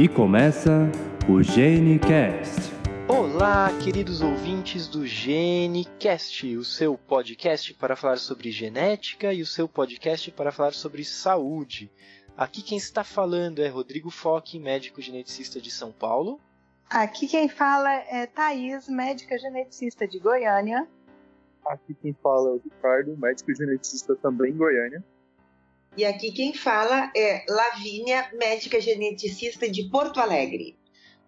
E começa o GeneCast. Olá, queridos ouvintes do GeneCast, o seu podcast para falar sobre genética e o seu podcast para falar sobre saúde. Aqui quem está falando é Rodrigo Foque, médico geneticista de São Paulo. Aqui quem fala é Thaís, médica geneticista de Goiânia. Aqui quem fala é o Ricardo, médico geneticista também em Goiânia. E aqui quem fala é Lavínia, médica geneticista de Porto Alegre.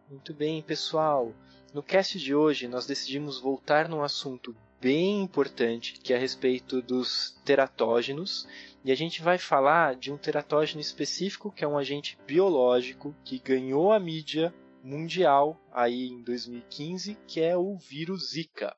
Muito bem, pessoal. No cast de hoje, nós decidimos voltar num assunto bem importante, que é a respeito dos teratógenos, e a gente vai falar de um teratógeno específico, que é um agente biológico que ganhou a mídia mundial aí em 2015, que é o vírus Zika.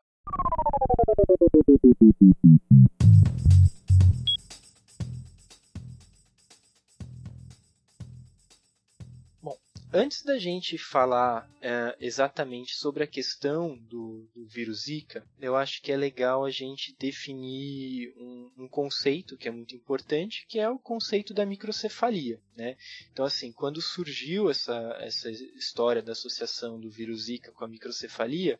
Antes da gente falar é, exatamente sobre a questão do, do, vírus Zika, eu acho que é legal a gente definir um, um, conceito que é muito importante, que é o conceito da microcefalia. Né? Então, assim, quando surgiu essa, essa história da associação do vírus Zika com a microcefalia,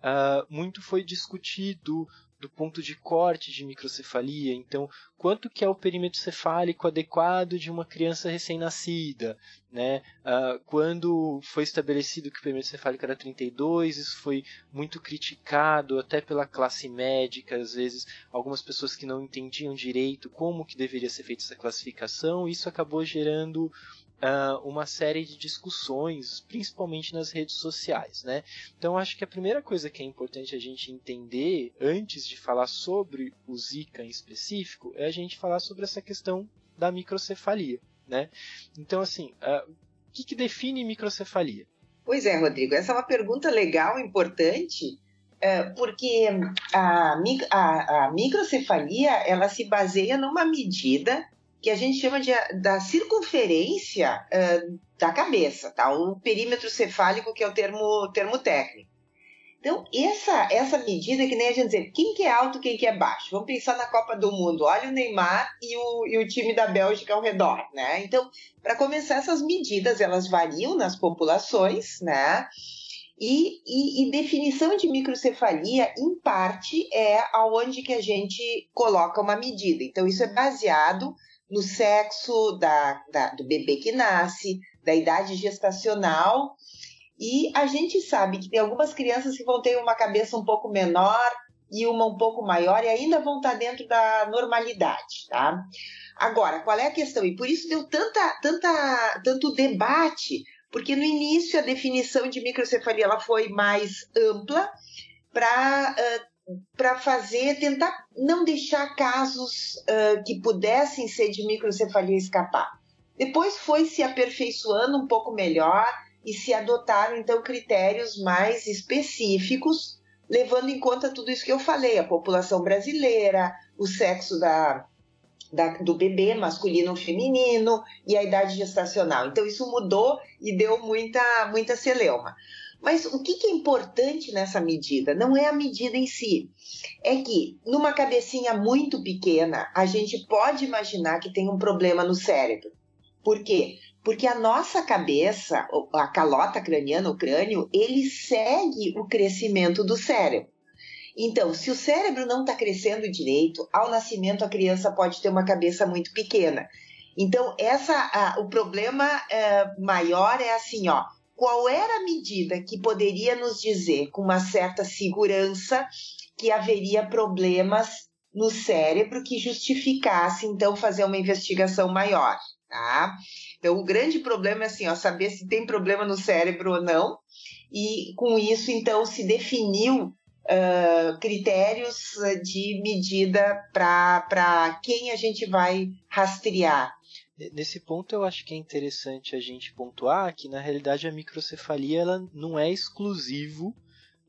uh, muito foi discutido do ponto de corte de microcefalia, então quanto que é o perímetro cefálico adequado de uma criança recém-nascida, né? Uh, quando foi estabelecido que o perímetro cefálico era 32, isso foi muito criticado até pela classe médica, às vezes algumas pessoas que não entendiam direito como que deveria ser feita essa classificação, isso acabou gerando uh, uma série de discussões, principalmente nas redes sociais, né? Então acho que a primeira coisa que é importante a gente entender antes de falar sobre o Zika em específico é a gente falar sobre essa questão da microcefalia, né? Então assim, uh, o que, define microcefalia? Pois é, Rodrigo, essa é uma pergunta legal, importante, é, porque a, a, a, microcefalia ela se baseia numa medida que a gente chama de, da circunferência uh, da cabeça, tá? O perímetro cefálico, que é o termo, termo técnico. Então, essa, essa medida que nem a gente dizer quem que é alto, quem que é baixo. Vamos pensar na Copa do Mundo. Olha o Neymar e o, e o time da Bélgica ao redor, né? Então, para começar, essas medidas, elas variam nas populações, né? E, e, e, definição de microcefalia, em parte, é aonde que a gente coloca uma medida. Então, isso é baseado no sexo da, da, do bebê que nasce, da idade gestacional. E a gente sabe que tem algumas crianças que vão ter uma cabeça um pouco menor e uma um pouco maior e ainda vão estar dentro da normalidade, tá? Agora, qual é a questão? E por isso deu tanta, tanta, tanto debate, porque no início a definição de microcefalia ela foi mais ampla para uh, para fazer, tentar não deixar casos uh, que pudessem ser de microcefalia escapar. Depois foi se aperfeiçoando um pouco melhor e se adotaram então critérios mais específicos, levando em conta tudo isso que eu falei, a população brasileira, o sexo da, da, do bebê, masculino ou feminino, e a idade gestacional. Então isso mudou e deu muita, muita celeuma. Mas o que, é importante nessa medida? Não é a medida em si. É que, numa cabecinha muito pequena, a gente pode imaginar que tem um problema no cérebro. Por quê? Porque a nossa cabeça, a calota craniana, o crânio, ele segue o crescimento do cérebro. Então, se o cérebro não está crescendo direito, ao nascimento a criança pode ter uma cabeça muito pequena. Então, essa, a, o problema é, maior é assim, ó, qual era a medida que poderia nos dizer com uma certa segurança que haveria problemas no cérebro que justificasse então fazer uma investigação maior, tá? Então o grande problema é assim, ó, saber se tem problema no cérebro ou não, e com isso então se definiu uh, critérios de medida para quem a gente vai rastrear. Nesse ponto eu acho que é interessante a gente pontuar que na realidade a microcefalia ela não é exclusivo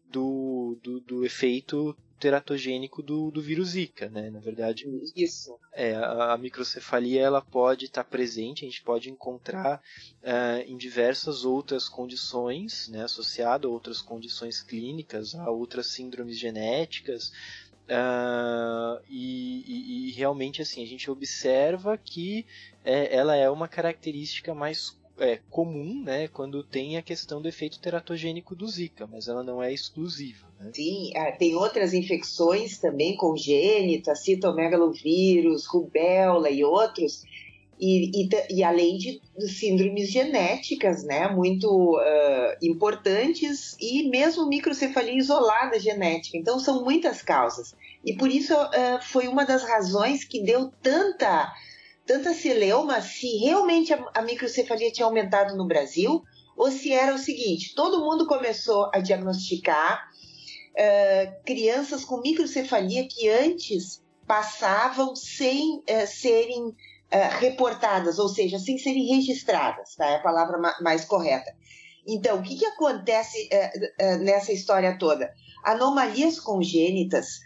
do, do, do efeito teratogênico do, do vírus Zika, né? Na verdade, isso. É, a, a microcefalia ela pode estar tá presente, a gente pode encontrar uh, em diversas outras condições, né, associado a outras condições clínicas, a outras síndromes genéticas, Uh, e, e, e, realmente assim a gente observa que é, ela é uma característica mais é comum, né, quando tem a questão do efeito teratogênico do Zika, mas ela não é exclusiva. Né? Sim, ah, tem outras infecções também congênitas, citomegalovírus, rubéola e outros, e, e, e, além de síndromes genéticas, né, muito uh, importantes e mesmo microcefalia isolada genética. Então são muitas causas e por isso uh, foi uma das razões que deu tanta tanta celeuma se realmente a, a microcefalia tinha aumentado no Brasil ou se era o seguinte: todo mundo começou a diagnosticar uh, crianças com microcefalia que antes passavam sem serem uh, reportadas, ou seja, sem serem registradas, tá? é a palavra ma mais correta. Então, o que, que acontece uh, uh, nessa história toda? Anomalias congênitas,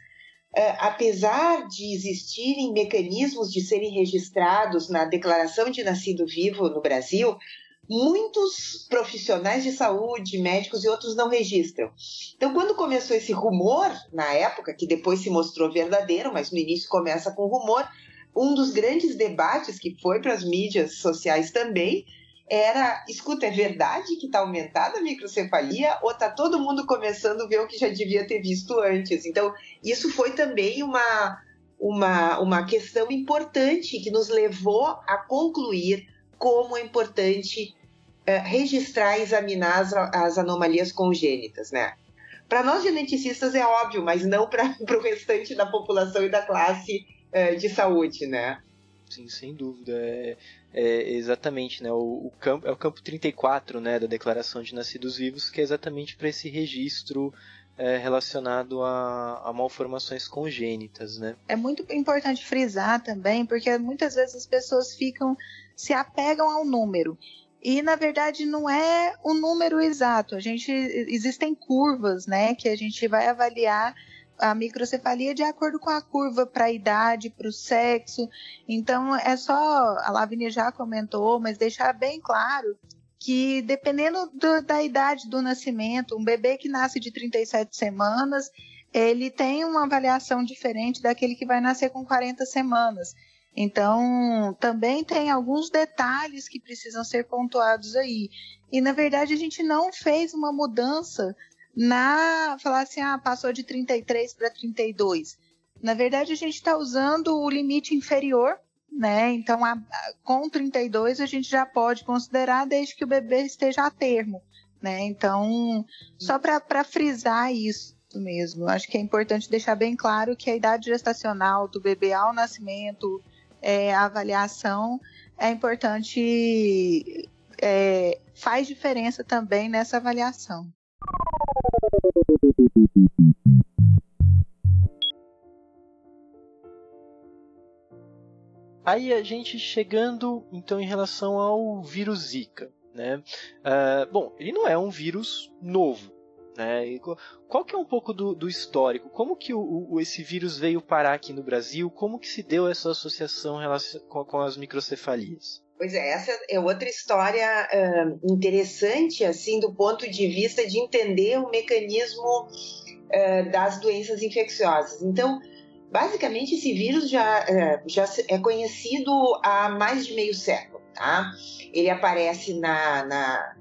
apesar de existirem mecanismos de serem registrados na declaração de nascido vivo no Brasil, muitos profissionais de saúde, médicos e outros não registram. Então, quando começou esse rumor, na época, que depois se mostrou verdadeiro, mas no início começa com rumor, um dos grandes debates que foi para as mídias sociais também era, escuta, é verdade que está aumentada a microcefalia ou está todo mundo começando a ver o que já devia ter visto antes? Então, isso foi também uma, uma, uma questão importante que nos levou a concluir como é importante uh, registrar e examinar as, as anomalias congênitas, né? Para nós geneticistas é óbvio, mas não para o restante da população e da classe é, de saúde, né? Sim, sem dúvida. É, é exatamente, né? O, o, campo, é o campo 34 né, da Declaração de Nascidos Vivos, que é exatamente para esse registro é, relacionado a, a, malformações congênitas, né? É muito importante frisar também, porque muitas vezes as pessoas ficam se apegam ao número. E na verdade não é o número exato. A gente existem curvas, né, que a gente vai avaliar a microcefalia de acordo com a curva para a idade, para o sexo. Então, é só, a Lavínia já comentou, mas deixar bem claro que dependendo do, da idade do nascimento, um bebê que nasce de 37 semanas, ele tem uma avaliação diferente daquele que vai nascer com 40 semanas. Então, também tem alguns detalhes que precisam ser pontuados aí. E, na verdade, a gente não fez uma mudança na falar assim, ah, passou de 33 para 32. Na verdade, a gente está usando o limite inferior, né? Então, a, a, com 32 a gente já pode considerar desde que o bebê esteja a termo, né? Então, só para frisar isso mesmo, acho que é importante deixar bem claro que a idade gestacional do bebê ao nascimento, é, a avaliação é importante, é, faz diferença também nessa avaliação. Aí a gente chegando então em relação ao vírus Zika, né? Uh, bom, ele não é um vírus novo, né? qual que é um pouco do, do histórico? Como que o, o, esse vírus veio parar aqui no Brasil? Como que se deu essa associação com, com as microcefalias? Pois é, essa é outra história uh, interessante, assim, do ponto de vista de entender o mecanismo uh, das doenças infecciosas. Então, basicamente, esse vírus já, uh, já é conhecido há mais de meio século, tá? Ele aparece na, na,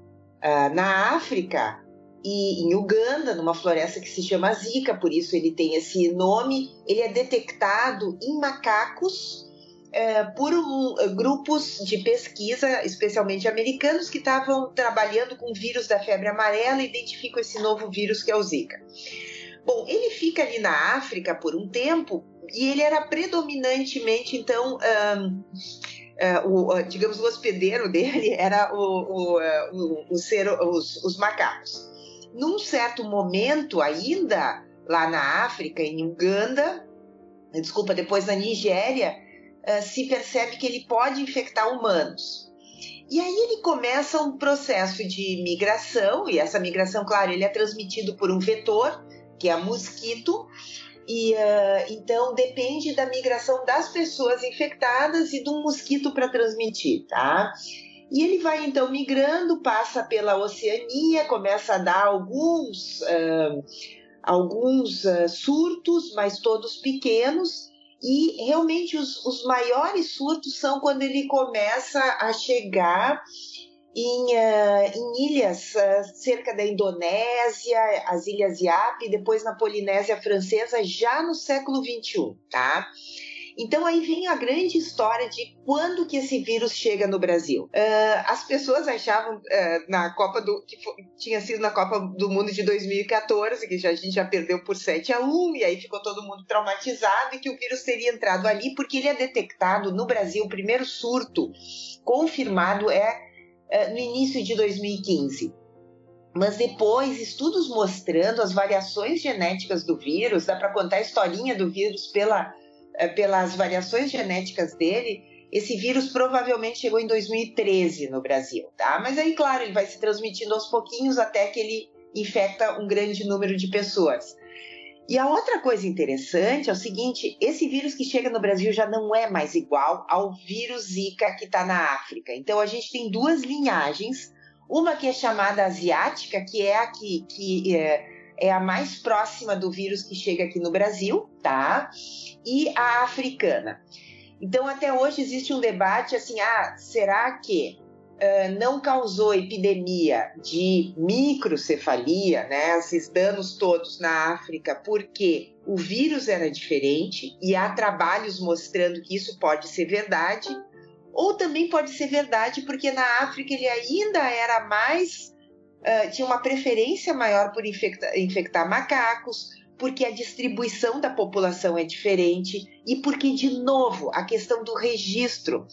na África e em Uganda, numa floresta que se chama Zika, por isso ele tem esse nome. Ele é detectado em macacos é, por um, é, grupos de pesquisa, especialmente americanos, que estavam trabalhando com o vírus da febre amarela e identificam esse novo vírus que é o Zika. Bom, ele fica ali na África por um tempo e ele era predominantemente, então, um, uh, o, digamos, o hospedeiro dele era o, o, o, o ser, os, os macacos. Num certo momento ainda, lá na África, em Uganda, desculpa, depois na Nigéria, uh, se percebe que ele pode infectar humanos. E aí ele começa um processo de migração, e essa migração, claro, ele é transmitido por um vetor, que é a mosquito, e uh, então depende da migração das pessoas infectadas e do mosquito para transmitir, tá? E ele vai então migrando, passa pela Oceania, começa a dar alguns, uh, alguns uh, surtos, mas todos pequenos, e realmente os, os maiores surtos são quando ele começa a chegar em, uh, em ilhas uh, cerca da Indonésia, as ilhas Yap, depois na Polinésia Francesa, já no século XXI, tá? Então aí vem a grande história de quando que esse vírus chega no Brasil. Uh, as pessoas achavam uh, na Copa do que tinha sido na Copa do Mundo de 2014 que já, a gente já perdeu por 7 a 1 e aí ficou todo mundo traumatizado e que o vírus teria entrado ali porque ele é detectado no Brasil o primeiro surto confirmado é uh, no início de 2015 mas depois estudos mostrando as variações genéticas do vírus, dá para contar a historinha do vírus pela pelas variações genéticas dele, esse vírus provavelmente chegou em 2013 no Brasil, tá? Mas aí, claro, ele vai se transmitindo aos pouquinhos até que ele infecta um grande número de pessoas. E a outra coisa interessante é o seguinte: esse vírus que chega no Brasil já não é mais igual ao vírus Zika que está na África. Então a gente tem duas linhagens, uma que é chamada asiática, que é a que, que é, é a mais próxima do vírus que chega aqui no Brasil, tá? e a africana. Então, até hoje existe um debate assim: ah, será que uh, não causou epidemia de microcefalia, né, esses danos todos na África, porque o vírus era diferente e há trabalhos mostrando que isso pode ser verdade? Ou também pode ser verdade porque na África ele ainda era mais. Uh, tinha uma preferência maior por infectar, infectar macacos, porque a distribuição da população é diferente e porque, de novo, a questão do registro.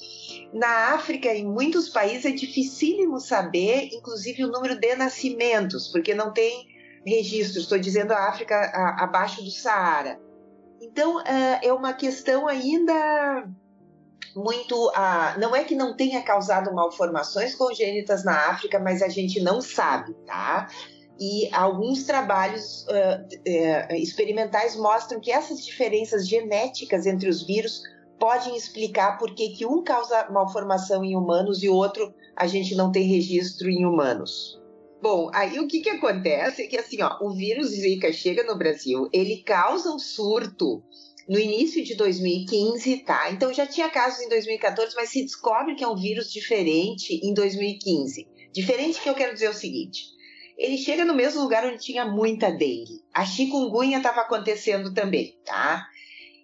Na África, em muitos países, é dificílimo saber, inclusive, o número de nascimentos, porque não tem registro. Estou dizendo a África a, abaixo do Saara. Então, uh, é uma questão ainda muito. Uh, não é que não tenha causado malformações congênitas na África, mas a gente não sabe, tá? e alguns trabalhos uh, uh, experimentais mostram que essas diferenças genéticas entre os vírus podem explicar por que, que um causa malformação em humanos e o outro a gente não tem registro em humanos. Bom, aí o que, que acontece é que assim, ó, o vírus Zika chega no Brasil, ele causa um surto no início de 2015, tá? Então já tinha casos em 2014, mas se descobre que é um vírus diferente em 2015. Diferente que eu quero dizer o seguinte: ele chega no mesmo lugar onde tinha muita dengue. A chikungunya estava acontecendo também, tá?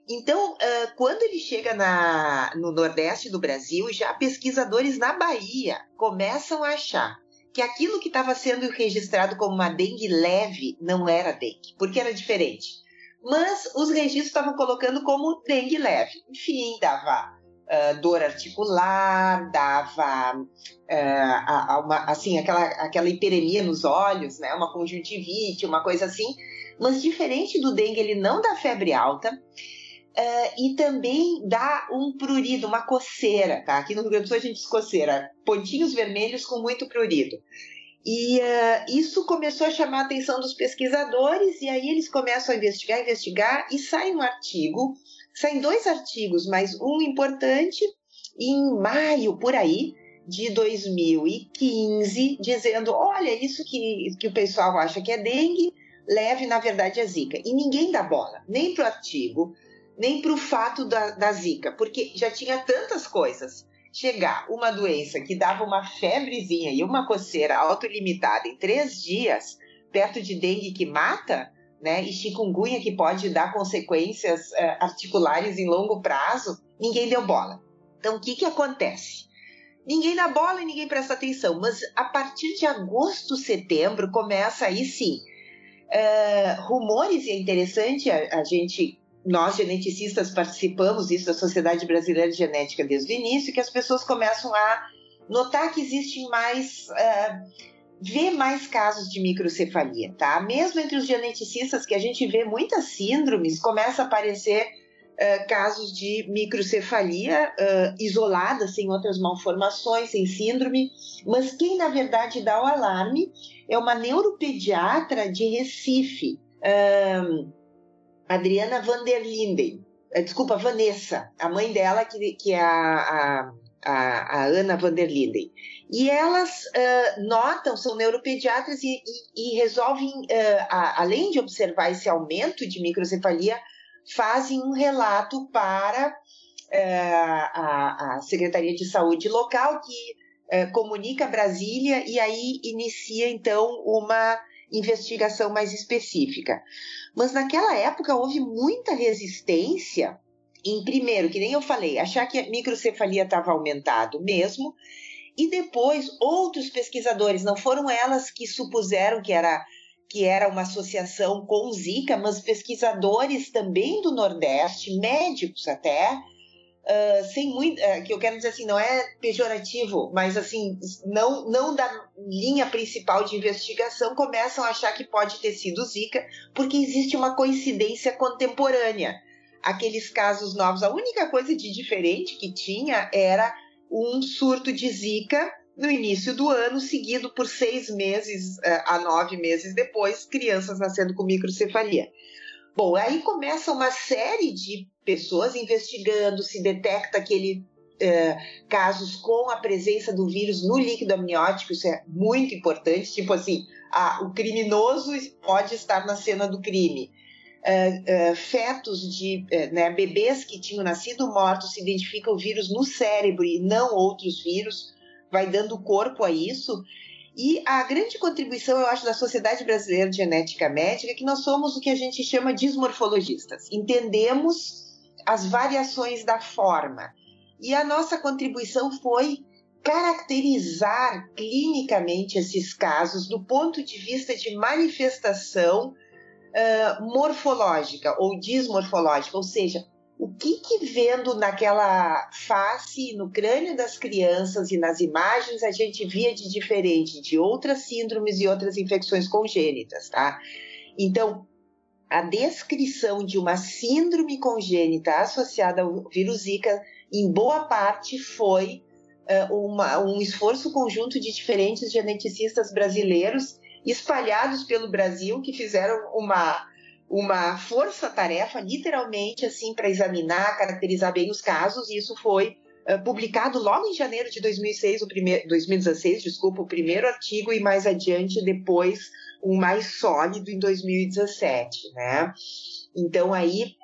Então, quando ele chega na, no Nordeste do Brasil, já pesquisadores na Bahia começam a achar que aquilo que estava sendo registrado como uma dengue leve não era dengue, porque era diferente. Mas os registros estavam colocando como dengue leve. Enfim, dava uh, dor articular, dava uh, uma, assim, aquela, aquela hiperemia nos olhos, né? uma conjuntivite, uma coisa assim. Mas diferente do dengue, ele não dá febre alta. Uh, e também dá um prurido, uma coceira, tá? Aqui no Rio Grande do Sul a gente diz coceira, pontinhos vermelhos com muito prurido. E uh, isso começou a chamar a atenção dos pesquisadores, e aí eles começam a investigar, investigar, e sai um artigo Saem dois artigos, mas um importante em maio, por aí, de 2015, dizendo: olha, isso que, que o pessoal acha que é dengue, leve, na verdade, a zika. E ninguém dá bola, nem para o artigo, nem para o fato da, da zika, porque já tinha tantas coisas. Chegar uma doença que dava uma febrezinha e uma coceira autolimitada em três dias, perto de dengue que mata, né, e chikungunya que pode dar consequências uh, articulares em longo prazo, ninguém deu bola. Então, o que, que acontece? Ninguém dá bola e ninguém presta atenção, mas a partir de agosto, setembro, começa aí sim. Uh, rumores, e é interessante, a, a, gente, nós geneticistas participamos disso da Sociedade Brasileira de Genética desde o início, que as pessoas começam a notar que existem mais. Uh, mais casos de microcefalia, tá? Mesmo entre os geneticistas, que a gente vê muitas síndromes, começa a aparecer uh, casos de microcefalia uh, isolada, sem outras malformações, sem síndrome, mas quem na verdade dá o alarme é uma neuropediatra de Recife, Adriana van der Linden, eh, desculpa, Vanessa, a mãe dela que, que é a, a, a, Ana van der Linden. E elas uh, notam, são neuropediatras e, e, e resolvem, uh, a, além de observar esse aumento de microcefalia, fazem um relato para uh, a, a, Secretaria de Saúde local que comunica Brasília e aí inicia então uma investigação mais específica. Mas naquela época houve muita resistência em primeiro, que nem eu falei, achar que a microcefalia estava aumentado mesmo, e depois outros pesquisadores, não foram elas que supuseram que era que era uma associação com Zika, mas pesquisadores também do Nordeste, médicos até, uh, sem muito, uh, que eu quero dizer assim, não é pejorativo, mas assim, não, não da linha principal de investigação, começam a achar que pode ter sido Zika, porque existe uma coincidência contemporânea. Aqueles casos novos, a única coisa de diferente que tinha era um surto de Zika no início do ano, seguido por seis meses eh, a nove meses depois, crianças nascendo com microcefalia. Bom, aí começa uma série de pessoas investigando, se detecta aquele eh, casos com a presença do vírus no líquido amniótico, isso é muito importante, tipo assim, ah, o criminoso pode estar na cena do crime. Uh, uh, fetos de uh, né, bebês que tinham nascido mortos se identifica o vírus no cérebro e não outros vírus vai dando corpo a isso. E a grande contribuição, eu acho, da Sociedade Brasileira de Genética Médica é que nós somos o que a gente chama de morfologistas. Entendemos as variações da forma. E a nossa contribuição foi caracterizar clinicamente esses casos do ponto de vista de manifestação uh, morfológica ou dismorfológica, ou seja, o que, que vendo naquela face, no crânio das crianças e nas imagens a gente via de diferente de outras síndromes e outras infecções congênitas, tá? Então, a descrição de uma síndrome congênita associada ao vírus Zika, em boa parte, foi uh, uma, um esforço conjunto de diferentes geneticistas brasileiros espalhados pelo Brasil que fizeram uma uma força-tarefa, literalmente, assim, para examinar, caracterizar bem os casos, e isso foi uh, publicado logo em janeiro de 2006, o primeiro, 2016, desculpa, o primeiro artigo, e mais adiante, depois, um mais sólido em 2017, né? Então, aí,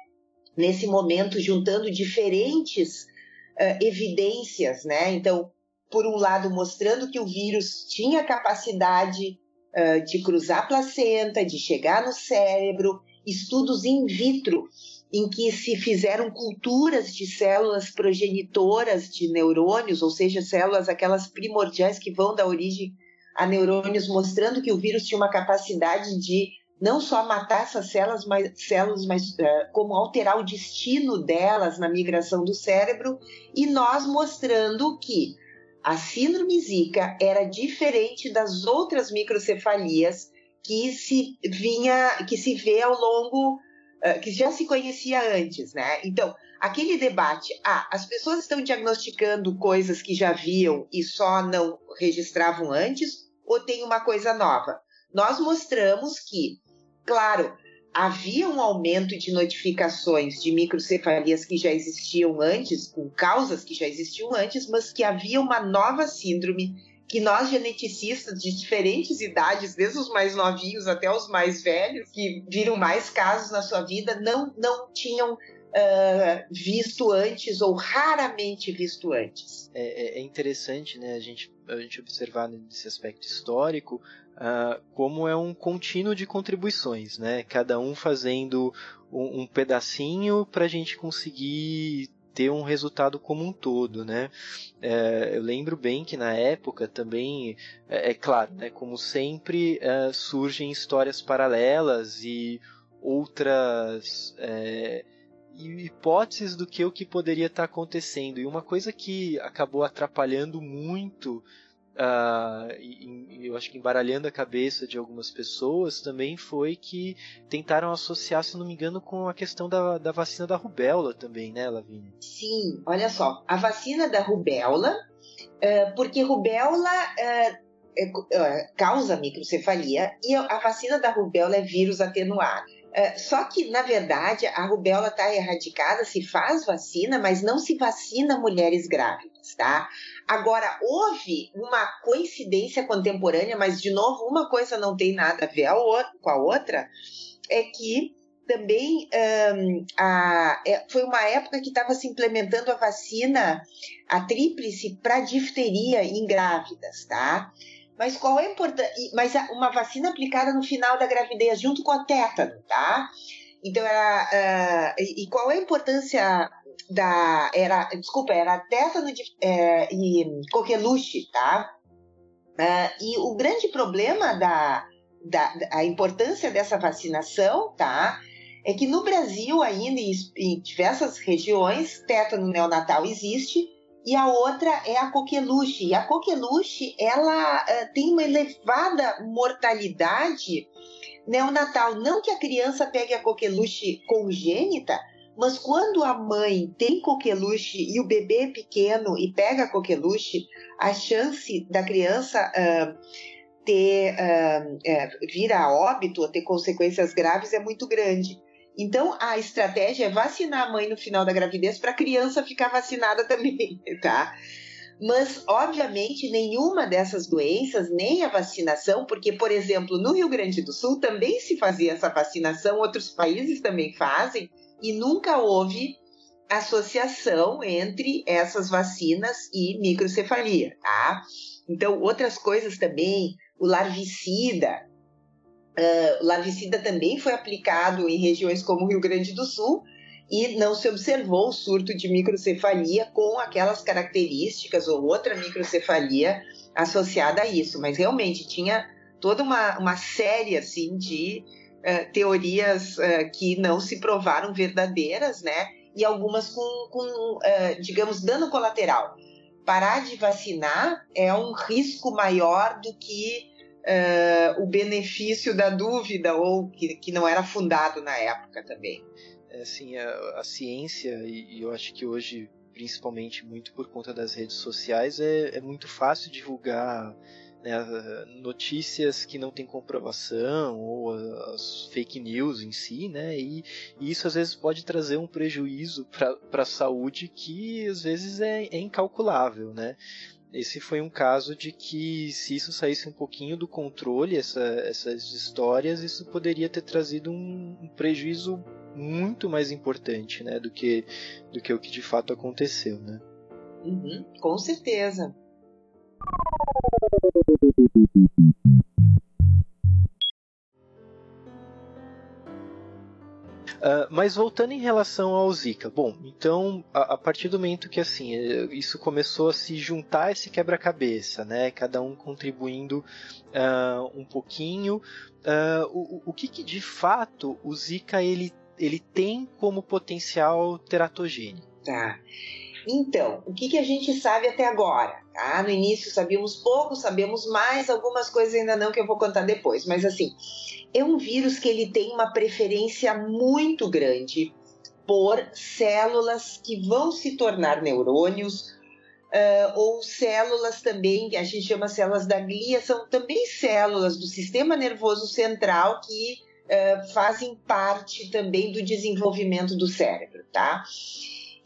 nesse momento, juntando diferentes uh, evidências, né? Então, por um lado, mostrando que o vírus tinha capacidade uh, de cruzar a placenta, de chegar no cérebro, estudos in vitro, em que se fizeram culturas de células progenitoras de neurônios, ou seja, células aquelas primordiais que vão da origem a neurônios, mostrando que o vírus tinha uma capacidade de não só matar essas células, mas, células, mas uh, como alterar o destino delas na migração do cérebro, e nós mostrando que a síndrome Zika era diferente das outras microcefalias que se vinha, que se vê ao longo, que já se conhecia antes, né? Então, aquele debate, ah, as pessoas estão diagnosticando coisas que já viam e só não registravam antes, ou tem uma coisa nova? Nós mostramos que, claro, havia um aumento de notificações de microcefalias que já existiam antes, com causas que já existiam antes, mas que havia uma nova síndrome que nós geneticistas de diferentes idades, desde os mais novinhos até os mais velhos, que viram mais casos na sua vida, não, não tinham uh, visto antes ou raramente visto antes. É, é, é, interessante né, a, gente, a gente observar nesse aspecto histórico uh, como é um contínuo de contribuições, né? cada um fazendo um, um pedacinho para a gente conseguir ter um resultado como um todo, né? É, eu lembro bem que na época também, é, é claro, né, como sempre, é, surgem histórias paralelas e outras é, hipóteses do que o que poderia estar acontecendo. E uma coisa que acabou atrapalhando muito Uh, eu acho que embaralhando a cabeça de algumas pessoas também foi que tentaram associar, se não me engano, com a questão da, da vacina da rubéola também, né, Lavínia? Sim, olha só, a vacina da rubéola, uh, porque rubéola uh, causa microcefalia e a vacina da rubéola é vírus atenuado. Só que, na verdade, a rubéola está erradicada, se faz vacina, mas não se vacina mulheres grávidas, tá? Agora, houve uma coincidência contemporânea, mas, de novo, uma coisa não tem nada a ver com a outra, é que também um, a, é, foi uma época que estava se implementando a vacina, a tríplice, para difteria em grávidas, tá? Mas qual é a importância? Mas uma vacina aplicada no final da gravidez, junto com a tétano, tá? Então era. Uh, e qual é a importância da. Era, desculpa, era tétano é, e coqueluche, tá? Uh, e o grande problema da, da, a importância dessa vacinação, tá? É que no Brasil ainda em diversas regiões, tétano neonatal existe e a outra é a coqueluche. E a coqueluche, ela uh, tem uma elevada mortalidade neonatal. Não que a criança pegue a coqueluche congênita, mas quando a mãe tem coqueluche e o bebê é pequeno e pega coqueluche, a chance da criança uh, ter uh, vir a óbito ou ter consequências graves é muito grande. Então, a estratégia é vacinar a mãe no final da gravidez para a criança ficar vacinada também, tá? Mas, obviamente, nenhuma dessas doenças, nem a vacinação, porque, por exemplo, no Rio Grande do Sul também se fazia essa vacinação, outros países também fazem, e nunca houve associação entre essas vacinas e microcefalia, tá? Então, outras coisas também, o larvicida. Uh, o larvicida também foi aplicado em regiões como o Rio Grande do Sul e não se observou o surto de microcefalia com aquelas características ou outra microcefalia associada a isso, mas realmente tinha toda uma, uma série assim de uh, teorias uh, que não se provaram verdadeiras, né? E algumas com, com uh, digamos, dano colateral. Parar de vacinar é um risco maior do que o benefício da dúvida ou que, que não era fundado na época também. Assim, a, a ciência, e, e eu acho que hoje principalmente muito por conta das redes sociais, é, é muito fácil divulgar né, notícias que não têm comprovação ou as fake news em si, né, e, e isso às vezes pode trazer um prejuízo para a saúde que às vezes é, é incalculável, né. Esse foi um caso de que, se isso saísse um pouquinho do controle, essa, essas histórias, isso poderia ter trazido um, um prejuízo muito mais importante né, do, que, do que o que de fato aconteceu. Né? Uhum, com certeza. Uh, mas voltando em relação ao Zika, bom, então a, a, partir do momento que assim isso começou a se juntar esse quebra-cabeça, né, cada um contribuindo uh, um pouquinho, uh, o, o que, que, de fato o Zika ele, ele tem como potencial teratogênico? Tá. Então, o que, que a gente sabe até agora? Tá? No início sabíamos pouco, sabemos mais, algumas coisas ainda não que eu vou contar depois, mas assim, é um vírus que ele tem uma preferência muito grande por células que vão se tornar neurônios, uh, ou células também, que a gente chama células da glia, são também células do sistema nervoso central que uh, fazem parte também do desenvolvimento do cérebro, tá?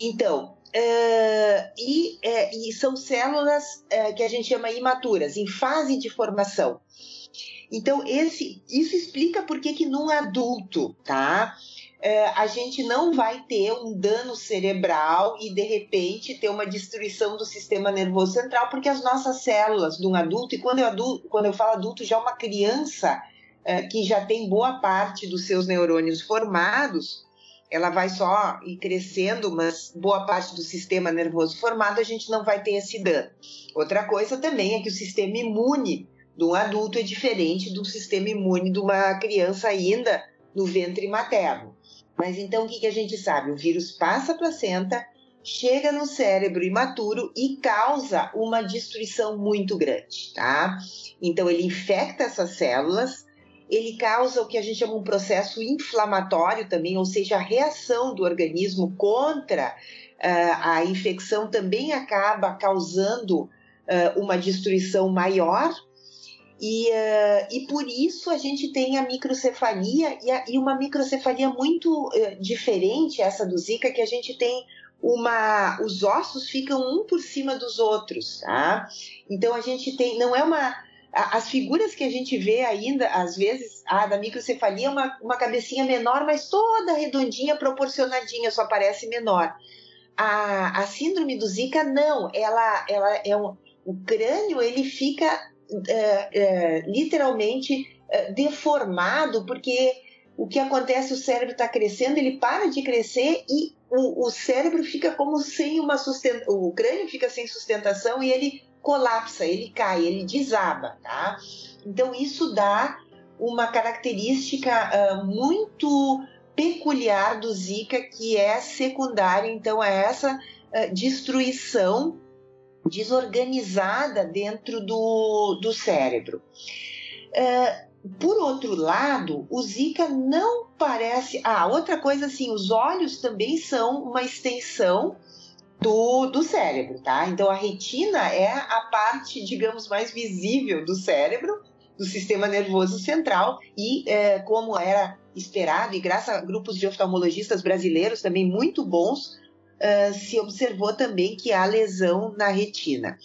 Então, Uh, e, uh, e, são células uh, que a gente chama imaturas, em fase de formação. Então, esse, isso explica por que, que num adulto, tá? a gente não vai ter um dano cerebral e de repente ter uma destruição do sistema nervoso central, porque as nossas células de um adulto, e quando eu, adulto, quando eu falo adulto, já é uma criança que já tem boa parte dos seus neurônios formados, ela vai só ir crescendo, mas boa parte do sistema nervoso formado a gente não vai ter esse dano. Outra coisa também é que o sistema imune de um adulto é diferente do sistema imune de uma criança ainda no ventre materno. Mas então o que, que a gente sabe? O vírus passa a placenta, chega no cérebro imaturo e causa uma destruição muito grande, tá? Então ele infecta essas células ele causa o que a gente chama um processo inflamatório também, ou seja, a reação do organismo contra uh, a infecção também acaba causando uh, uma destruição maior. E, uh, e por isso a gente tem a microcefalia e, a, e uma microcefalia muito diferente essa do Zika, que a gente tem uma os ossos ficam um por cima dos outros, tá? Então a gente tem não é uma as figuras que a gente vê ainda, às vezes, a da microcefalia é uma, uma cabecinha menor, mas toda redondinha, proporcionadinha, só parece menor. A, a síndrome do Zika, não, ela, ela é um, o crânio ele fica é, é, literalmente é, deformado, porque o que acontece, o cérebro está crescendo, ele para de crescer e o, o cérebro fica como sem uma sustentação, o crânio fica sem sustentação e ele colapsa, ele cai, ele desaba, tá? Então isso dá uma característica uh, muito peculiar do Zika que é secundária, então a essa uh, destruição desorganizada dentro do, do cérebro. Uh, por outro lado, o Zika não parece. Ah, outra coisa assim, os olhos também são uma extensão do, do cérebro, tá? Então a retina é a parte, digamos, mais visível do cérebro, do sistema nervoso central, e é, como era esperado, e graças a grupos de oftalmologistas brasileiros também muito bons, uh, se observou também que há lesão na retina.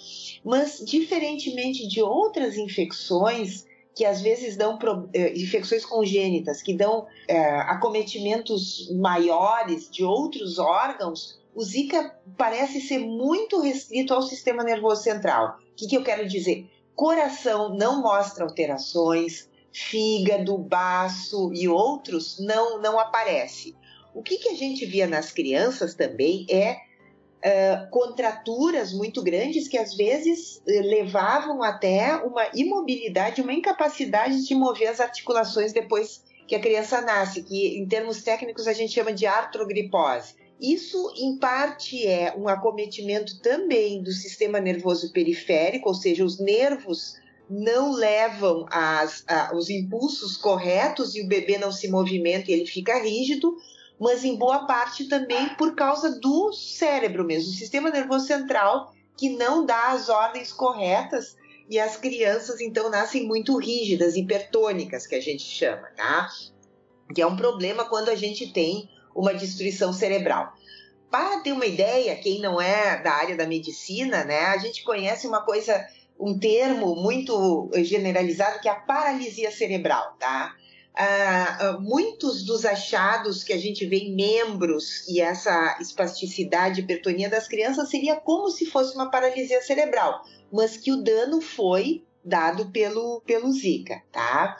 Mas, diferentemente de outras infecções, que às vezes dão uh, infecções congênitas, que dão uh, acometimentos maiores de outros órgãos, o Zika parece ser muito restrito ao sistema nervoso central. O que, que eu quero dizer? Coração não mostra alterações, fígado, baço e outros não, não aparece. O que, que a gente via nas crianças também é uh, contraturas muito grandes que às vezes uh, levavam até uma imobilidade, uma incapacidade de mover as articulações depois que a criança nasce, que em termos técnicos a gente chama de artrogripose. Isso, em parte, é um acometimento também do sistema nervoso periférico, ou seja, os nervos não levam as, a, os impulsos corretos e o bebê não se movimenta e ele fica rígido, mas em boa parte também por causa do cérebro mesmo, o sistema nervoso central que não dá as ordens corretas e as crianças então nascem muito rígidas, hipertônicas, que a gente chama, tá? Que é um problema quando a gente tem uma destruição cerebral. Para ter uma ideia, quem não é da área da medicina, né, a gente conhece uma coisa, um termo muito generalizado que é a paralisia cerebral, tá? Ah, ah, muitos dos achados que a gente vê em membros e essa espasticidade, hipertonia das crianças seria como se fosse uma paralisia cerebral, mas que o dano foi dado pelo, pelo Zika, tá?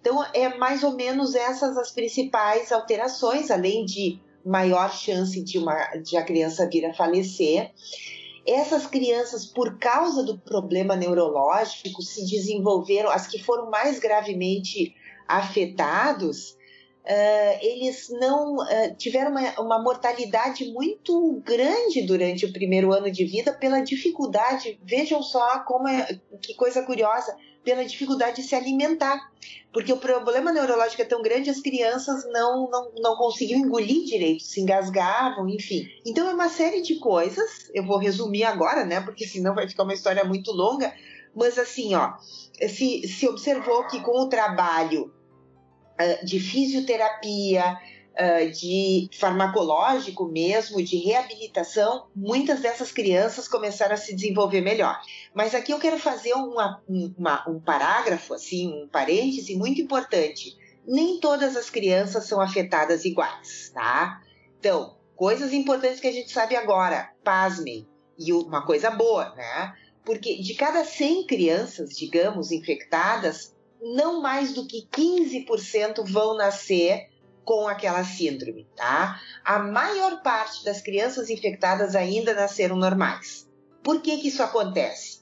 Então, é mais ou menos essas as principais alterações, além de maior chance de, uma, de a criança vir a falecer. Essas crianças, por causa do problema neurológico, se desenvolveram, as que foram mais gravemente afetados, Uh, eles não uh, tiveram uma, uma, mortalidade muito grande durante o primeiro ano de vida pela dificuldade. Vejam só como é, que coisa curiosa pela dificuldade de se alimentar. Porque o problema neurológico é tão grande, as crianças não, não, não conseguiam engolir direito, se engasgavam, enfim. Então é uma série de coisas, eu vou resumir agora, né? Porque senão vai ficar uma história muito longa. Mas assim, ó, se, se observou que com o trabalho uh, de fisioterapia, uh, de farmacológico mesmo, de reabilitação, muitas dessas crianças começaram a se desenvolver melhor. Mas aqui eu quero fazer uma, uma, um parágrafo, assim, um parêntese muito importante. Nem todas as crianças são afetadas iguais, tá? Então, coisas importantes que a gente sabe agora, pasmem, e uma coisa boa, né? Porque de cada 100 crianças, digamos, infectadas, não mais do que 15% vão nascer com aquela síndrome, tá? A maior parte das crianças infectadas ainda nasceram normais. Por que, que isso acontece?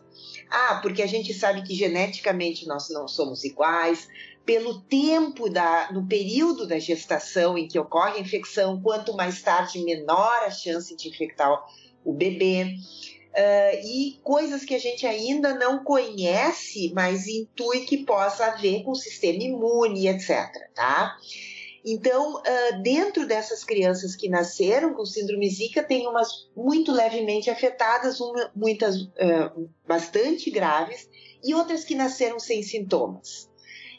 Ah, porque a gente sabe que geneticamente nós não somos iguais, pelo tempo da, no período da gestação em que ocorre a infecção, quanto mais tarde, menor a chance de infectar o bebê. Uh, e coisas que a gente ainda não conhece, mas intui que possa haver com o sistema imune, etc. Tá? Então, uh, dentro dessas crianças que nasceram com síndrome Zika, tem umas muito levemente afetadas, muitas uh, bastante graves, e outras que nasceram sem sintomas.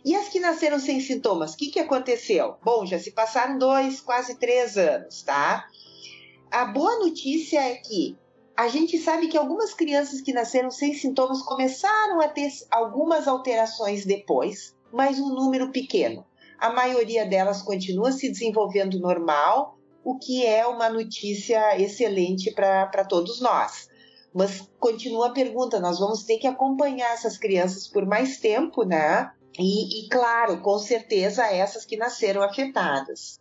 E as que nasceram sem sintomas, o que, que aconteceu? Bom, já se passaram dois, quase três anos, tá? A boa notícia é que a gente sabe que algumas crianças que nasceram sem sintomas começaram a ter algumas alterações depois, mas um número pequeno. A maioria delas continua se desenvolvendo normal, o que é uma notícia excelente para todos nós. Mas continua a pergunta: nós vamos ter que acompanhar essas crianças por mais tempo, né? E, e claro, com certeza essas que nasceram afetadas.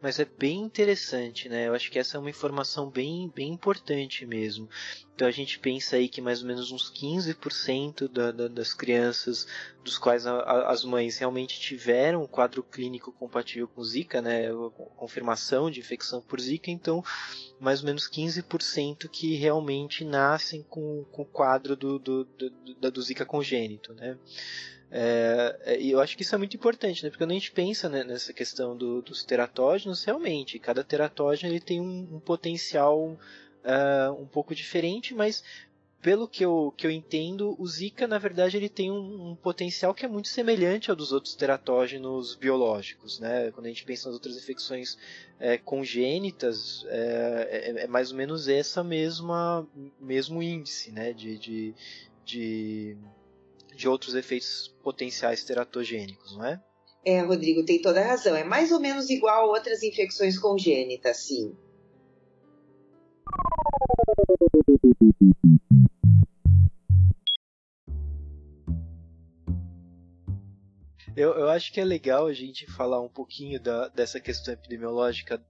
Mas é bem interessante, né? Eu acho que essa é uma informação bem, bem importante mesmo. Então a gente pensa aí que mais ou menos uns 15% da, da, das crianças dos quais a, a, as mães realmente tiveram um quadro clínico compatível com Zika, né? Confirmação de infecção por Zika, então mais ou menos 15% que realmente nascem com, com o quadro do, do, do, do Zika congênito, né? É, é, e eu acho que isso é muito importante, né? Porque quando a gente pensa né, nessa questão do, dos teratógenos, realmente, cada teratógeno ele tem um, um potencial uh, um pouco diferente, mas pelo que eu, que eu entendo, o Zika, na verdade, ele tem um, um, potencial que é muito semelhante ao dos outros teratógenos biológicos, né? Quando a gente pensa nas outras infecções é, congênitas, é, é, é, mais ou menos essa mesma mesmo índice, né? De, de, de de outros efeitos potenciais teratogênicos, não é? É, Rodrigo tem toda a razão. É mais ou menos igual a outras infecções congênitas, sim. Eu, eu acho que é legal a gente falar um pouquinho da, dessa questão epidemiológica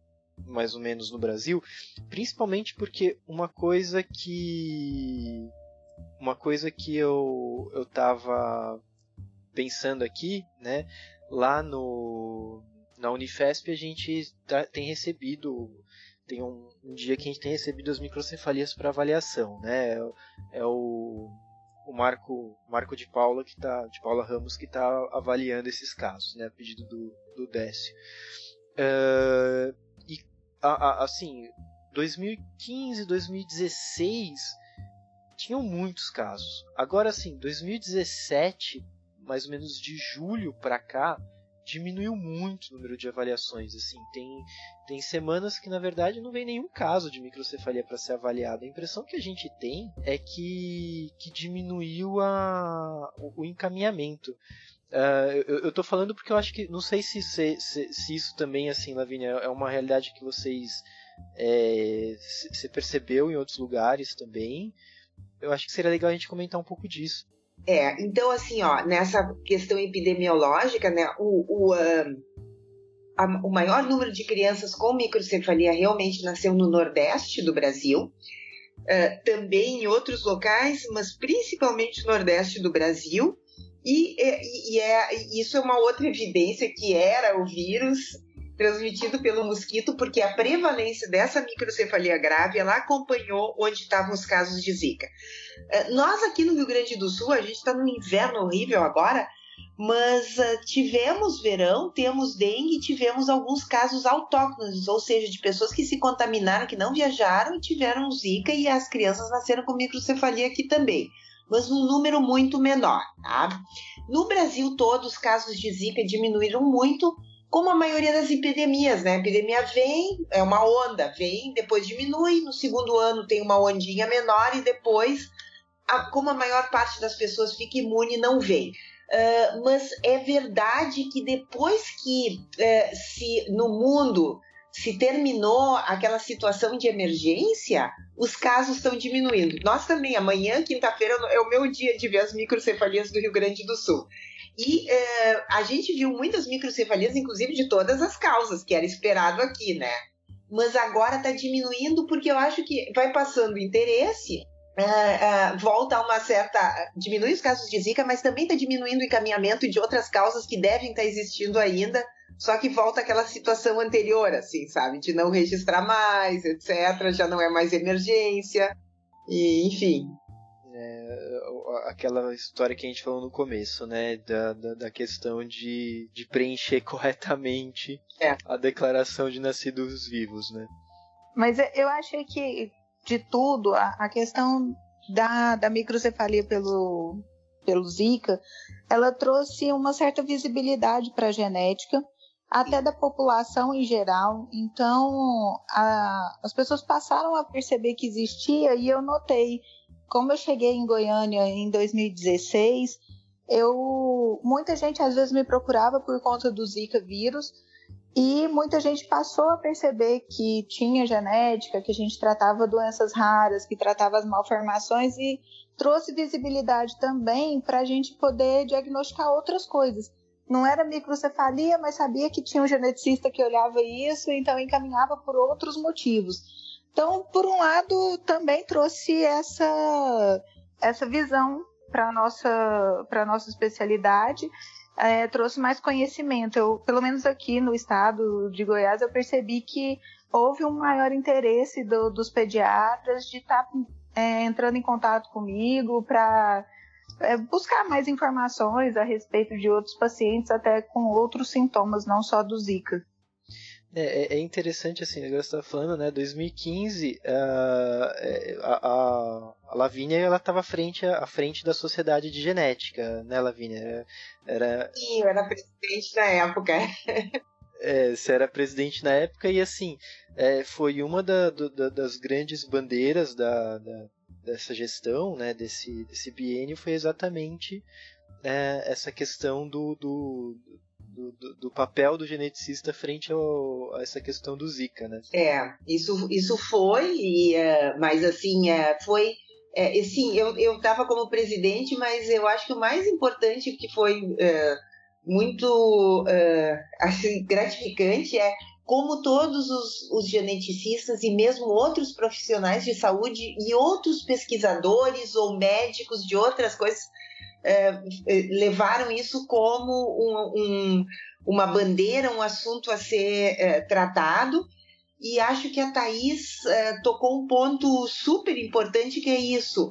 mais ou menos no Brasil, principalmente porque uma coisa que uma coisa que eu eu estava pensando aqui, né? Lá no na Unifesp a gente tá, tem recebido tem um, um, dia que a gente tem recebido as microcefalias para avaliação, né? É, é o, o Marco Marco de Paula que tá de Paula Ramos que está avaliando esses casos, né? A pedido do, do Décio. Uh, e a, a, assim, 2015, 2016 tinham muitos casos. Agora sim, 2017, mais ou menos de julho para cá, diminuiu muito o número de avaliações. Assim, tem, tem semanas que na verdade não vem nenhum caso de microcefalia para ser avaliado. A impressão que a gente tem é que, que diminuiu a, o, o encaminhamento. Uh, eu, estou falando porque eu acho que não sei se, se, se, se isso também assim, Lavínia, é uma realidade que vocês é, se percebeu em outros lugares também eu acho que seria legal a gente comentar um pouco disso. É, então assim, ó, nessa questão epidemiológica, né, o, o, a, o maior número de crianças com microcefalia realmente nasceu no Nordeste do Brasil, uh, também em outros locais, mas principalmente no Nordeste do Brasil. E, e, e é, isso é uma outra evidência que era o vírus transmitido pelo mosquito, porque a prevalência dessa microcefalia grave ela acompanhou onde estavam os casos de Zika. Eh, nós aqui no Rio Grande do Sul, a gente está num inverno horrível agora, mas uh, tivemos verão, temos dengue, tivemos alguns casos autóctones, ou seja, de pessoas que se contaminaram, que não viajaram e tiveram Zika e as crianças nasceram com microcefalia aqui também, mas num número muito menor. Tá? No Brasil todo, os casos de Zika diminuíram muito, como a maioria das epidemias, né? A epidemia vem, é uma onda, vem, depois diminui, no segundo ano tem uma ondinha menor e depois, a, como a maior parte das pessoas fica imune, não vem. Uh, mas é verdade que depois que uh, se no mundo se terminou aquela situação de emergência, os casos estão diminuindo. Nós também, amanhã, quinta-feira, é o meu dia de ver as microcefalias do Rio Grande do Sul. E é, a gente viu muitas microcefalias, inclusive de todas as causas, que era esperado aqui, né? Mas agora está diminuindo porque eu acho que vai passando o interesse, uh, uh, volta a uma certa. diminui os casos de Zika, mas também está diminuindo o encaminhamento de outras causas que devem estar tá existindo ainda, só que volta aquela situação anterior, assim, sabe? De não registrar mais, etc. Já não é mais emergência, e enfim aquela história que a gente falou no começo, né? Da, da, da questão de, de preencher corretamente é. a declaração de nascidos vivos, né? Mas eu achei que, de tudo, a, a questão da, da microcefalia pelo, pelo Zika, ela trouxe uma certa visibilidade para a genética, até da população em geral. Então, a, as pessoas passaram a perceber que existia e eu notei, como eu cheguei em Goiânia em 2016, eu muita gente às vezes me procurava por conta do Zika vírus e muita gente passou a perceber que tinha genética, que a gente tratava doenças raras, que tratava as malformações e trouxe visibilidade também para a gente poder diagnosticar outras coisas. Não era microcefalia, mas sabia que tinha um geneticista que olhava isso, então encaminhava por outros motivos. Então, por um lado, também trouxe essa, essa visão para a nossa, nossa especialidade, é, trouxe mais conhecimento. Eu, pelo menos aqui no estado de Goiás, eu percebi que houve um maior interesse do, dos pediatras de estar tá, é, entrando em contato comigo para é, buscar mais informações a respeito de outros pacientes, até com outros sintomas, não só do Zika. É, é, é interessante assim, o negócio está falando, né? 2015, ah, é, a, a, Lavínia ela estava à frente, à frente da Sociedade de Genética, né, Lavínia? Era... Sim, eu era presidente na época. É, você era presidente na época e assim é, foi uma da, da, das grandes bandeiras da, da, dessa gestão, né, desse, desse biênio foi exatamente é, essa questão do, do, do, do, papel do geneticista frente ao, a essa questão do Zika, né? É, isso, isso foi, e, uh, mas assim, uh, foi. É, sim, eu, estava como presidente, mas eu acho que o mais importante que foi uh, muito assim, gratificante é como todos os, os, geneticistas e mesmo outros profissionais de saúde e outros pesquisadores ou médicos de outras coisas é, levaram isso como um, um, uma bandeira, um assunto a ser é, tratado. E acho que a Thais é, tocou um ponto super importante que é isso.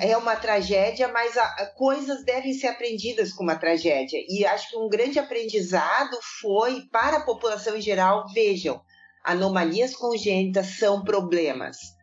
é uma tragédia, mas a, coisas devem ser aprendidas com uma tragédia. E acho que um grande aprendizado foi para a população em geral: vejam, anomalias congênitas são problemas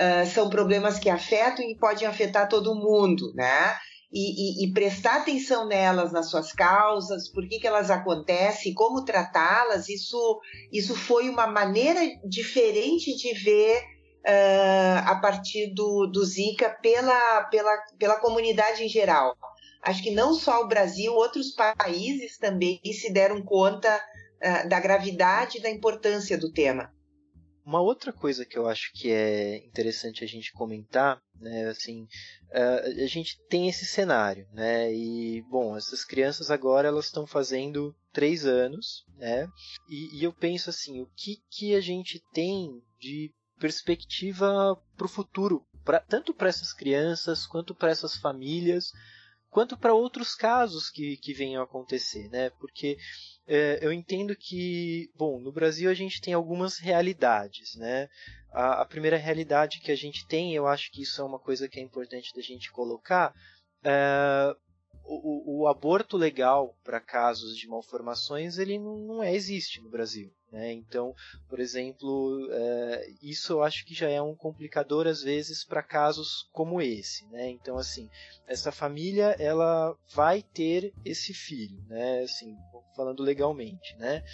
uh, são problemas que afetam e podem afetar todo mundo, né? E, e, e, prestar atenção nelas, nas suas causas, por que, que elas acontecem, como tratá-las, isso, isso foi uma maneira diferente de ver uh, a partir do, do Zika pela, pela, pela comunidade em geral. Acho que não só o Brasil, outros países também se deram conta uh, da gravidade e da importância do tema. Uma outra coisa que eu acho que é interessante a gente comentar, né, assim, uh, a gente tem esse cenário, né, e bom, essas crianças agora elas estão fazendo três anos, né, e, e eu penso assim, o que que a gente tem de perspectiva para o futuro, pra, tanto para essas crianças quanto para essas famílias, quanto para outros casos que, que venham a acontecer, né? Porque é, eu entendo que, bom, no Brasil a gente tem algumas realidades, né? A, a, primeira realidade que a gente tem, eu acho que isso é uma coisa que é importante da gente colocar, é, o, o, aborto legal para casos de malformações ele não, não é, existe no Brasil. Né? Então, por exemplo, é, isso eu acho que já é um complicador às vezes para casos como esse. Né? Então, assim, essa família ela vai ter esse filho, né? assim, falando legalmente. Né?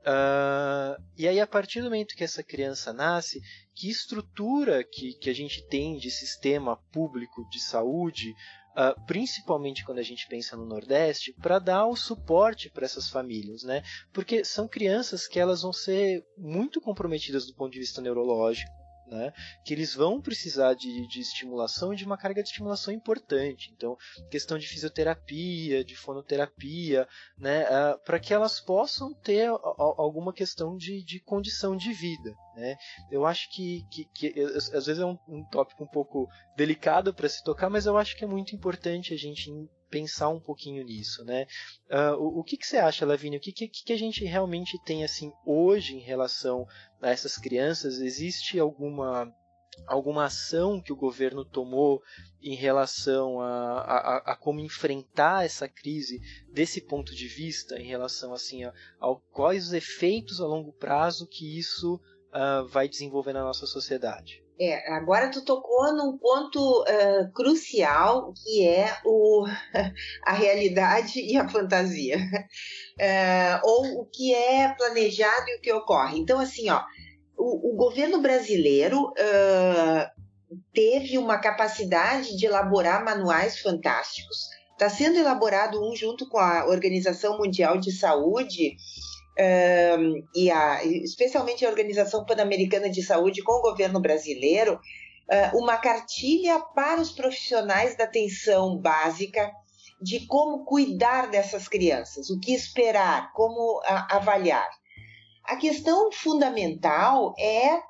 Uh, e aí, a partir do momento que essa criança nasce, que estrutura que, que a gente tem de sistema público de saúde Uh, principalmente quando a gente pensa no Nordeste, para dar o suporte para essas famílias, né? Porque são crianças que elas vão ser muito comprometidas do ponto de vista neurológico, né? Que eles vão precisar de, de estimulação e de uma carga de estimulação importante. Então, questão de fisioterapia, de fonoterapia, né? Uh, para que elas possam ter alguma questão de, de condição de vida, né? Eu acho que, que, que às vezes é um, um tópico um pouco delicado para se tocar, mas eu acho que é muito importante a gente pensar um pouquinho nisso, né? Uh, o, o que, que, você acha, Lavínia? O que, que, que, a gente realmente tem assim hoje em relação a essas crianças? Existe alguma alguma ação que o governo tomou em relação a, a, a como enfrentar essa crise desse ponto de vista, em relação assim a, a quais os efeitos a longo prazo que isso uh, vai desenvolver na nossa sociedade? É, agora tu tocou num ponto uh, crucial que é o, a realidade e a fantasia, uh, ou o que é planejado e o que ocorre. Então, assim, ó, o, o governo brasileiro uh, teve uma capacidade de elaborar manuais fantásticos. Está sendo elaborado um junto com a Organização Mundial de Saúde um, e a, especialmente a Organização Pan-Americana de Saúde com o governo brasileiro, uh, uma cartilha para os profissionais da atenção básica de como cuidar dessas crianças, o que esperar, como uh, avaliar. A questão fundamental é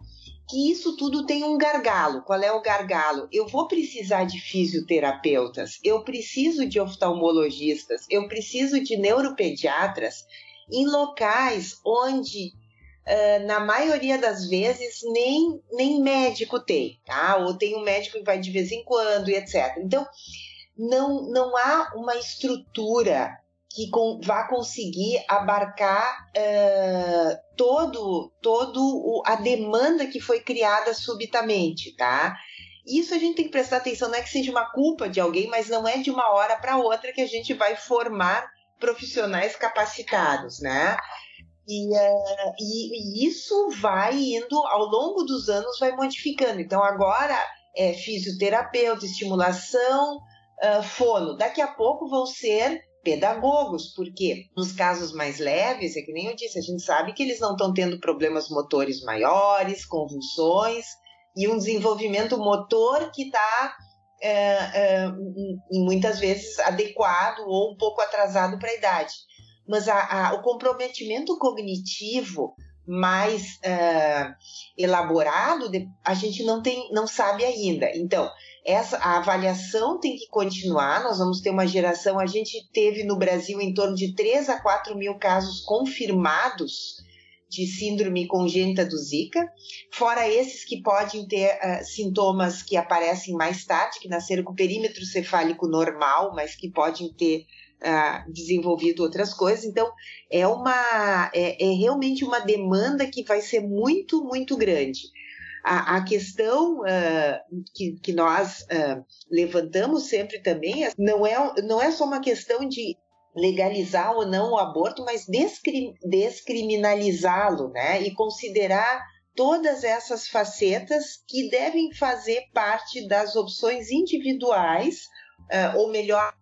que isso tudo tem um gargalo. Qual é o gargalo? Eu vou precisar de fisioterapeutas, eu preciso de oftalmologistas, eu preciso de neuropediatras em locais onde, uh, na maioria das vezes, nem, nem médico tem, tá? Ou tem um médico que vai de vez em quando e etc. Então, não, não há uma estrutura que com, vá conseguir abarcar uh, todo, todo o, a demanda que foi criada subitamente, tá? Isso a gente tem que prestar atenção, não é que seja uma culpa de alguém, mas não é de uma hora para outra que a gente vai formar profissionais capacitados, né? E, uh, e, e, isso vai indo, ao longo dos anos, vai modificando. Então, agora é fisioterapeuta, estimulação, uh, fono. Daqui a pouco vão ser pedagogos, porque nos casos mais leves, é que nem eu disse, a gente sabe que eles não estão tendo problemas motores maiores, convulsões, e um desenvolvimento motor que está é, é, muitas vezes adequado ou um pouco atrasado para a idade. Mas a, a, o comprometimento cognitivo mais é, elaborado a gente não tem, não sabe ainda. Então essa a avaliação tem que continuar. Nós vamos ter uma geração. A gente teve no Brasil em torno de 3 a 4 mil casos confirmados de síndrome congênita do Zika, fora esses que podem ter uh, sintomas que aparecem mais tarde, que nasceram com perímetro cefálico normal, mas que podem ter uh, desenvolvido outras coisas. Então, é, uma, é, é, realmente uma demanda que vai ser muito, muito grande. A, a questão uh, que, que nós levantamos sempre também é, não é, não é só uma questão de legalizar ou não o aborto, mas descrim, descriminalizá-lo, né? E considerar todas essas facetas que devem fazer parte das opções individuais, uh, ou melhor,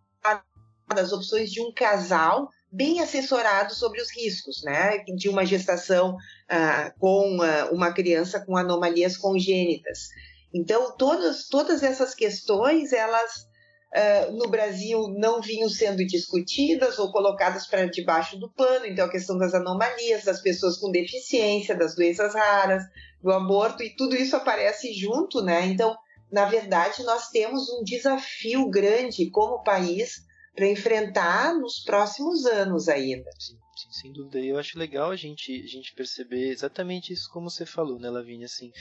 das opções de um casal bem assessorado sobre os riscos, né? De uma gestação uh, com uh, uma criança com anomalias congênitas. Então, todas, todas essas questões, elas uh, no Brasil não vinham sendo discutidas ou colocadas para debaixo do pano. Então, a questão das anomalias, das pessoas com deficiência, das doenças raras, do aborto, e tudo isso aparece junto, né? Então, na verdade, nós temos um desafio grande como país para enfrentar nos próximos anos ainda. Sim, sim, sem dúvida. Eu acho legal a gente, a gente perceber exatamente isso como você falou, né, Lavínia? Assim,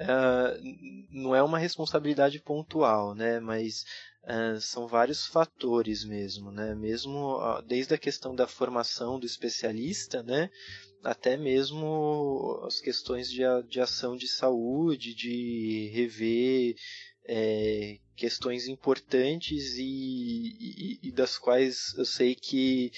uh, não é uma responsabilidade pontual, né? Mas Uh, são vários fatores mesmo, né? Mesmo uh, desde a questão da formação do especialista, né? Até mesmo as questões de, de ação de saúde, de rever é, questões importantes e, e, e, das quais eu sei que,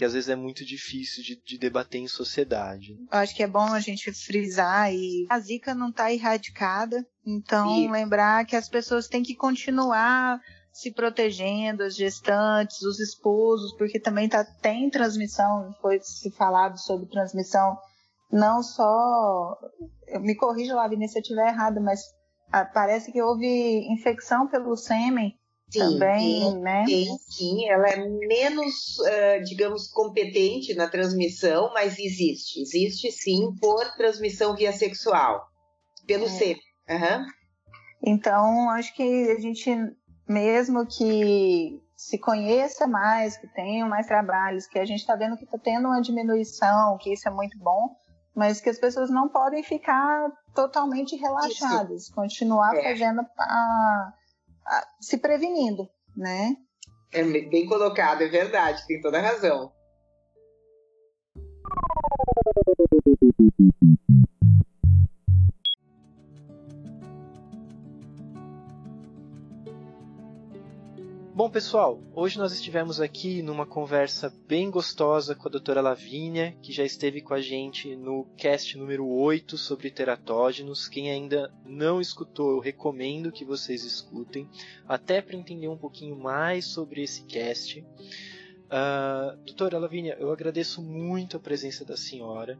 que às vezes é muito difícil de, de debater em sociedade. Eu acho que é bom a gente frisar e a zika não está erradicada, então e... lembrar que as pessoas têm que continuar se protegendo, as gestantes, os esposos, porque também tá, tem transmissão, foi se falado sobre transmissão, não só. Me corrija lá, Vinícius, se eu estiver errado, mas ah, parece que houve infecção pelo sêmen sim, também, sim, né? Sim, sim, ela é menos, uh, digamos, competente na transmissão, mas existe. Existe sim por transmissão via sexual, pelo é. sêmen. Uhum. Então, acho que a gente mesmo que se conheça mais, que tenham mais trabalhos, que a gente está vendo que está tendo uma diminuição, que isso é muito bom, mas que as pessoas não podem ficar totalmente relaxadas, isso. continuar é. fazendo a, se prevenindo, né? É bem colocado, é verdade, tem toda a razão. Bom, pessoal, hoje nós estivemos aqui numa conversa bem gostosa com a doutora Lavínia, que já esteve com a gente no cast número 8 sobre teratógenos. Quem ainda não escutou, eu recomendo que vocês escutem, até para entender um pouquinho mais sobre esse cast. Uh, doutora Lavínia, eu agradeço muito a presença da senhora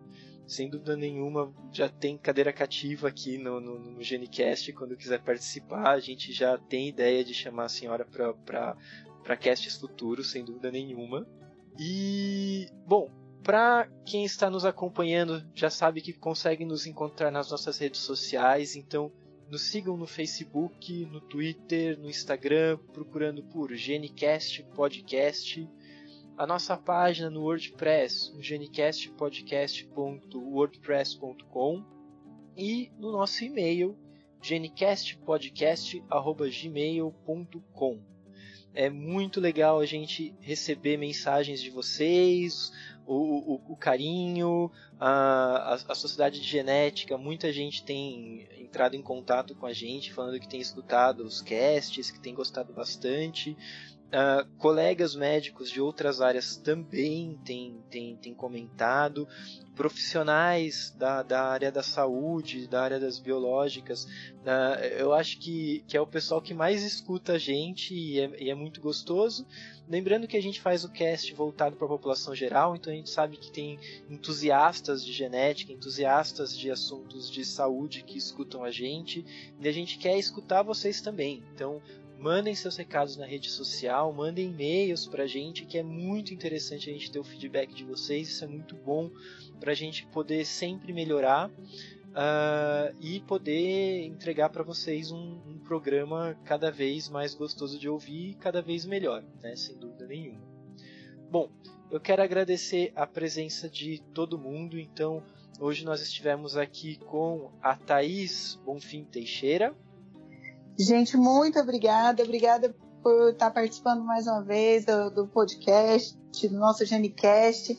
sem dúvida nenhuma, já tem cadeira cativa aqui no, no, no Genicast. Quando quiser participar, a gente já tem ideia de chamar a senhora para casts futuros, sem dúvida nenhuma. E, bom, para quem está nos acompanhando, já sabe que consegue nos encontrar nas nossas redes sociais, então nos sigam no Facebook, no Twitter, no Instagram, procurando por Genicast Podcast a nossa página no WordPress, no genicastpodcast.wordpress.com e no nosso e-mail genicastpodcast@gmail.com. É muito legal a gente receber mensagens de vocês, o, o, o carinho, a, a, sociedade de genética. Muita gente tem entrado em contato com a gente, falando que tem escutado os casts, que tem gostado bastante. Uh, colegas médicos de outras áreas também têm, têm, têm comentado, profissionais da, da área da saúde, da área das biológicas, uh, eu acho que, que é o pessoal que mais escuta a gente e é, e é muito gostoso. Lembrando que a gente faz o cast voltado para a população geral, então a gente sabe que tem entusiastas de genética, entusiastas de assuntos de saúde que escutam a gente, e a gente quer escutar vocês também. Então, Mandem seus recados na rede social, mandem e-mails pra gente, que é muito interessante a gente ter o feedback de vocês, isso é muito bom pra gente poder sempre melhorar uh, e poder entregar para vocês um, um, programa cada vez mais gostoso de ouvir e cada vez melhor, né? sem dúvida nenhuma. Bom, eu quero agradecer a presença de todo mundo, então hoje nós estivemos aqui com a Thaís Bonfim Teixeira. Gente, muito obrigada. Obrigada por estar participando mais uma vez do, do podcast, do nosso Genicast.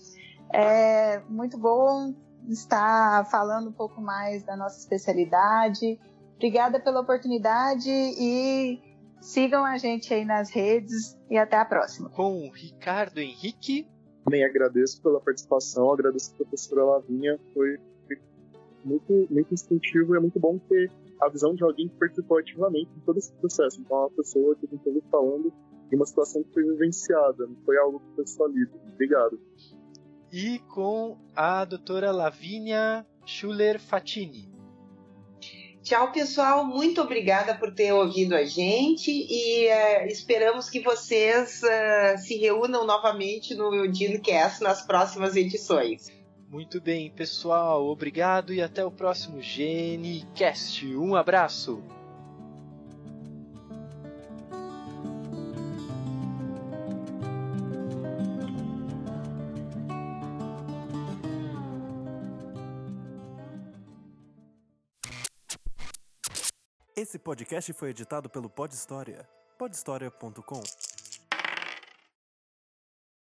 É muito bom estar falando um pouco mais da nossa especialidade. Obrigada pela oportunidade e sigam a gente aí nas redes e até a próxima. Com o Ricardo Henrique. Também agradeço pela participação, agradeço a professora Lavinha, foi muito, muito instintivo e é muito bom ter a visão de alguém que participou ativamente de todo esse processo. Então, é uma pessoa que esteve falando de uma situação que foi vivenciada, não foi algo que foi só lido. Obrigado. E com a doutora Lavínia Schuller Fatini. Tchau, pessoal. Muito obrigada por ter ouvido a gente e uh, esperamos que vocês uh, se reúnam novamente no Eudinocast nas próximas edições. Muito bem, pessoal, obrigado e até o próximo GeneCast. Um abraço! Esse podcast foi editado pelo Pod História, podhistoria.com.